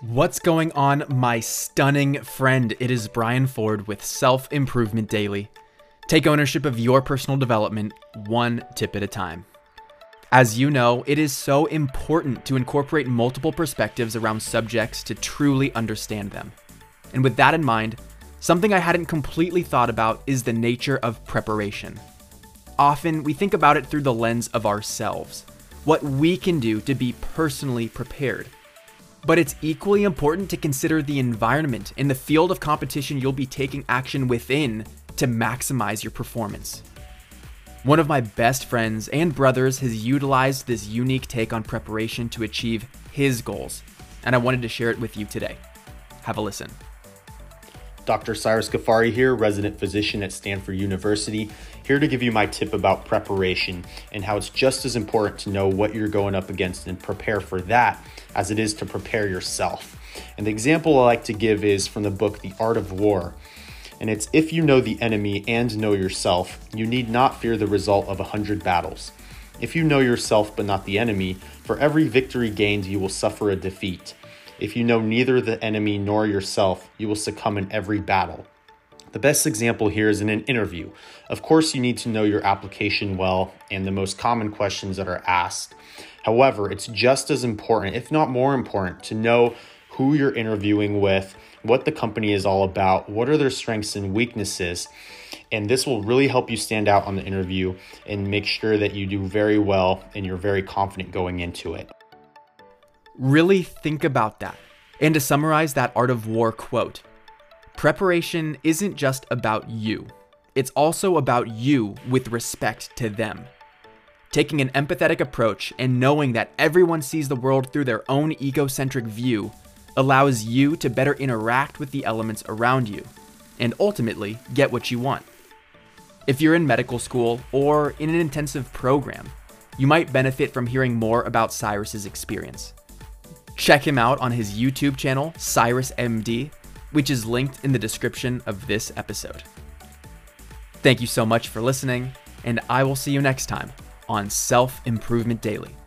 What's going on, my stunning friend? It is Brian Ford with Self Improvement Daily. Take ownership of your personal development one tip at a time. As you know, it is so important to incorporate multiple perspectives around subjects to truly understand them. And with that in mind, something I hadn't completely thought about is the nature of preparation. Often, we think about it through the lens of ourselves, what we can do to be personally prepared. But it's equally important to consider the environment and the field of competition you'll be taking action within to maximize your performance. One of my best friends and brothers has utilized this unique take on preparation to achieve his goals, and I wanted to share it with you today. Have a listen. Dr. Cyrus Ghaffari here, resident physician at Stanford University, here to give you my tip about preparation and how it's just as important to know what you're going up against and prepare for that as it is to prepare yourself. And the example I like to give is from the book The Art of War. And it's if you know the enemy and know yourself, you need not fear the result of a hundred battles. If you know yourself but not the enemy, for every victory gained, you will suffer a defeat. If you know neither the enemy nor yourself, you will succumb in every battle. The best example here is in an interview. Of course, you need to know your application well and the most common questions that are asked. However, it's just as important, if not more important, to know who you're interviewing with, what the company is all about, what are their strengths and weaknesses. And this will really help you stand out on the interview and make sure that you do very well and you're very confident going into it. Really think about that. And to summarize that Art of War quote, preparation isn't just about you, it's also about you with respect to them. Taking an empathetic approach and knowing that everyone sees the world through their own egocentric view allows you to better interact with the elements around you and ultimately get what you want. If you're in medical school or in an intensive program, you might benefit from hearing more about Cyrus's experience. Check him out on his YouTube channel, Cyrus MD, which is linked in the description of this episode. Thank you so much for listening, and I will see you next time on Self Improvement Daily.